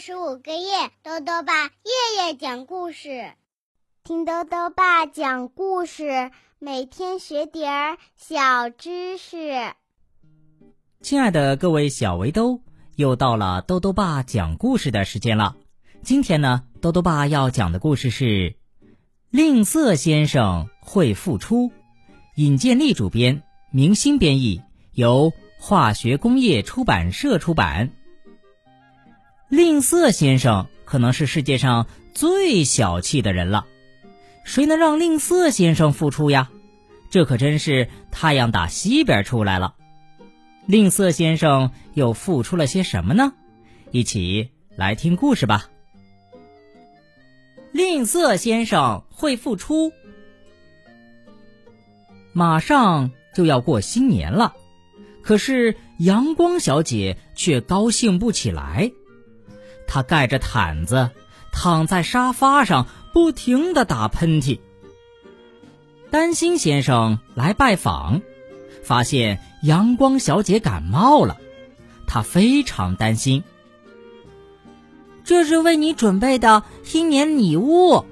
十五个月，豆豆爸夜夜讲故事，听豆豆爸讲故事，每天学点儿小知识。亲爱的各位小围兜，又到了豆豆爸讲故事的时间了。今天呢，豆豆爸要讲的故事是《吝啬先生会付出》，尹建莉主编，明星编译，由化学工业出版社出版。吝啬先生可能是世界上最小气的人了，谁能让吝啬先生付出呀？这可真是太阳打西边出来了。吝啬先生又付出了些什么呢？一起来听故事吧。吝啬先生会付出，马上就要过新年了，可是阳光小姐却高兴不起来。他盖着毯子，躺在沙发上，不停的打喷嚏。担心先生来拜访，发现阳光小姐感冒了，他非常担心。这是为你准备的新年礼物，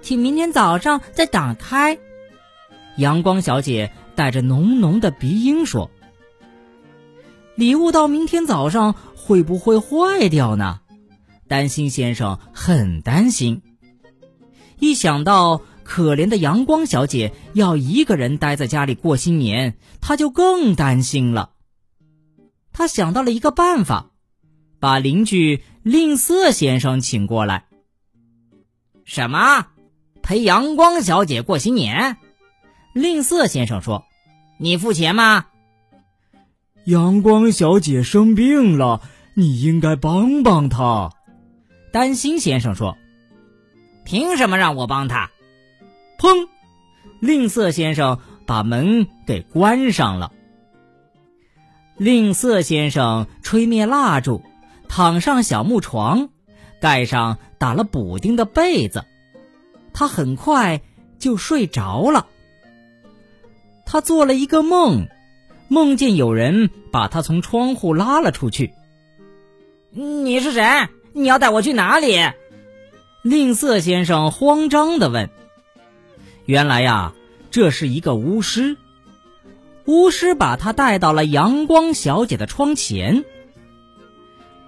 请明天早上再打开。阳光小姐带着浓浓的鼻音说：“礼物到明天早上会不会坏掉呢？”担心先生很担心，一想到可怜的阳光小姐要一个人待在家里过新年，他就更担心了。他想到了一个办法，把邻居吝啬先生请过来。什么？陪阳光小姐过新年？吝啬先生说：“你付钱吗？”阳光小姐生病了，你应该帮帮她。担心先生说：“凭什么让我帮他？”砰！吝啬先生把门给关上了。吝啬先生吹灭蜡烛，躺上小木床，盖上打了补丁的被子，他很快就睡着了。他做了一个梦，梦见有人把他从窗户拉了出去。你是谁？你要带我去哪里？吝啬先生慌张的问。原来呀，这是一个巫师。巫师把他带到了阳光小姐的窗前。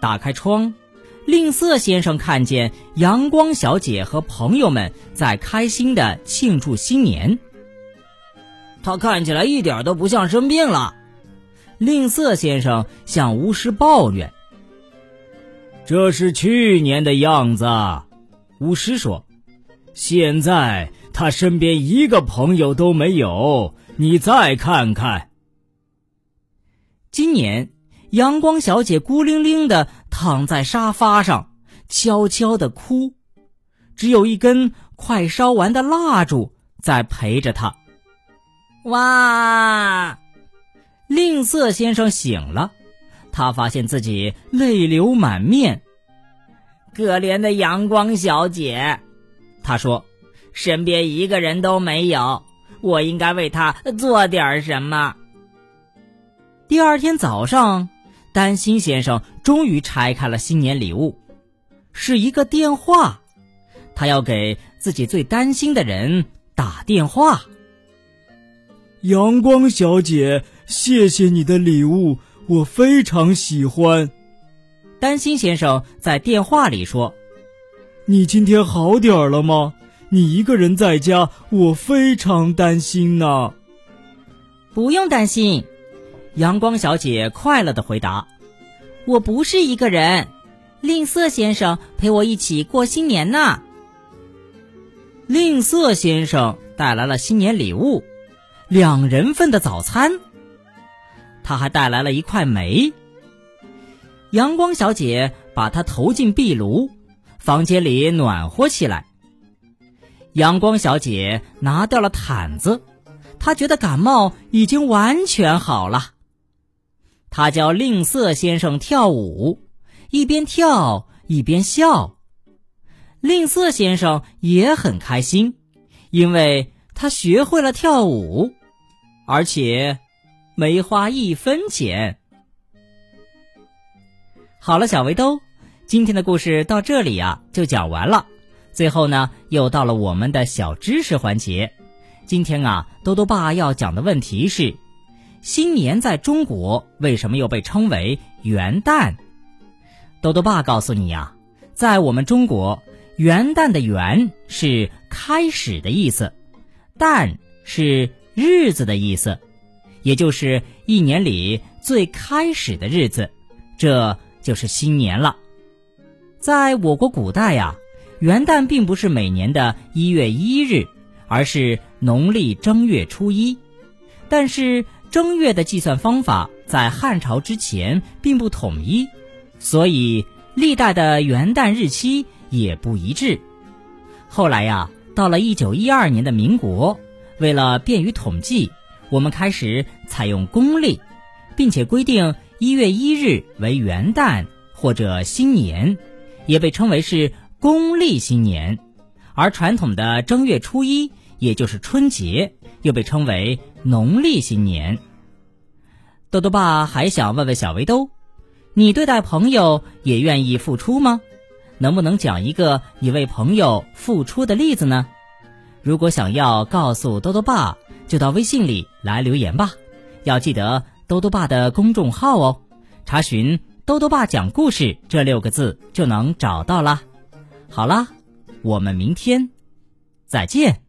打开窗，吝啬先生看见阳光小姐和朋友们在开心的庆祝新年。他看起来一点都不像生病了。吝啬先生向巫师抱怨。这是去年的样子，巫师说：“现在他身边一个朋友都没有。你再看看，今年阳光小姐孤零零的躺在沙发上，悄悄的哭，只有一根快烧完的蜡烛在陪着她。”哇！吝啬先生醒了。他发现自己泪流满面，可怜的阳光小姐，他说：“身边一个人都没有，我应该为她做点什么。”第二天早上，担心先生终于拆开了新年礼物，是一个电话，他要给自己最担心的人打电话。阳光小姐，谢谢你的礼物。我非常喜欢，担心先生在电话里说：“你今天好点儿了吗？你一个人在家，我非常担心呢。”不用担心，阳光小姐快乐的回答：“我不是一个人，吝啬先生陪我一起过新年呢。”吝啬先生带来了新年礼物，两人份的早餐。他还带来了一块煤。阳光小姐把它投进壁炉，房间里暖和起来。阳光小姐拿掉了毯子，她觉得感冒已经完全好了。她教吝啬先生跳舞，一边跳一边笑。吝啬先生也很开心，因为他学会了跳舞，而且。没花一分钱。好了，小围兜，今天的故事到这里呀就讲完了。最后呢，又到了我们的小知识环节。今天啊，多多爸要讲的问题是：新年在中国为什么又被称为元旦？多多爸告诉你呀，在我们中国，元旦的“元”是开始的意思，“旦”是日子的意思，也就是一年里最开始的日子，这就是新年了。在我国古代呀，元旦并不是每年的一月一日，而是农历正月初一。但是正月的计算方法在汉朝之前并不统一。所以，历代的元旦日期也不一致。后来呀，到了一九一二年的民国，为了便于统计，我们开始采用公历，并且规定一月一日为元旦或者新年，也被称为是公历新年。而传统的正月初一，也就是春节，又被称为农历新年。豆豆爸还想问问小围兜。你对待朋友也愿意付出吗？能不能讲一个你为朋友付出的例子呢？如果想要告诉豆豆爸，就到微信里来留言吧。要记得兜兜爸的公众号哦，查询“兜兜爸讲故事”这六个字就能找到啦。好啦，我们明天再见。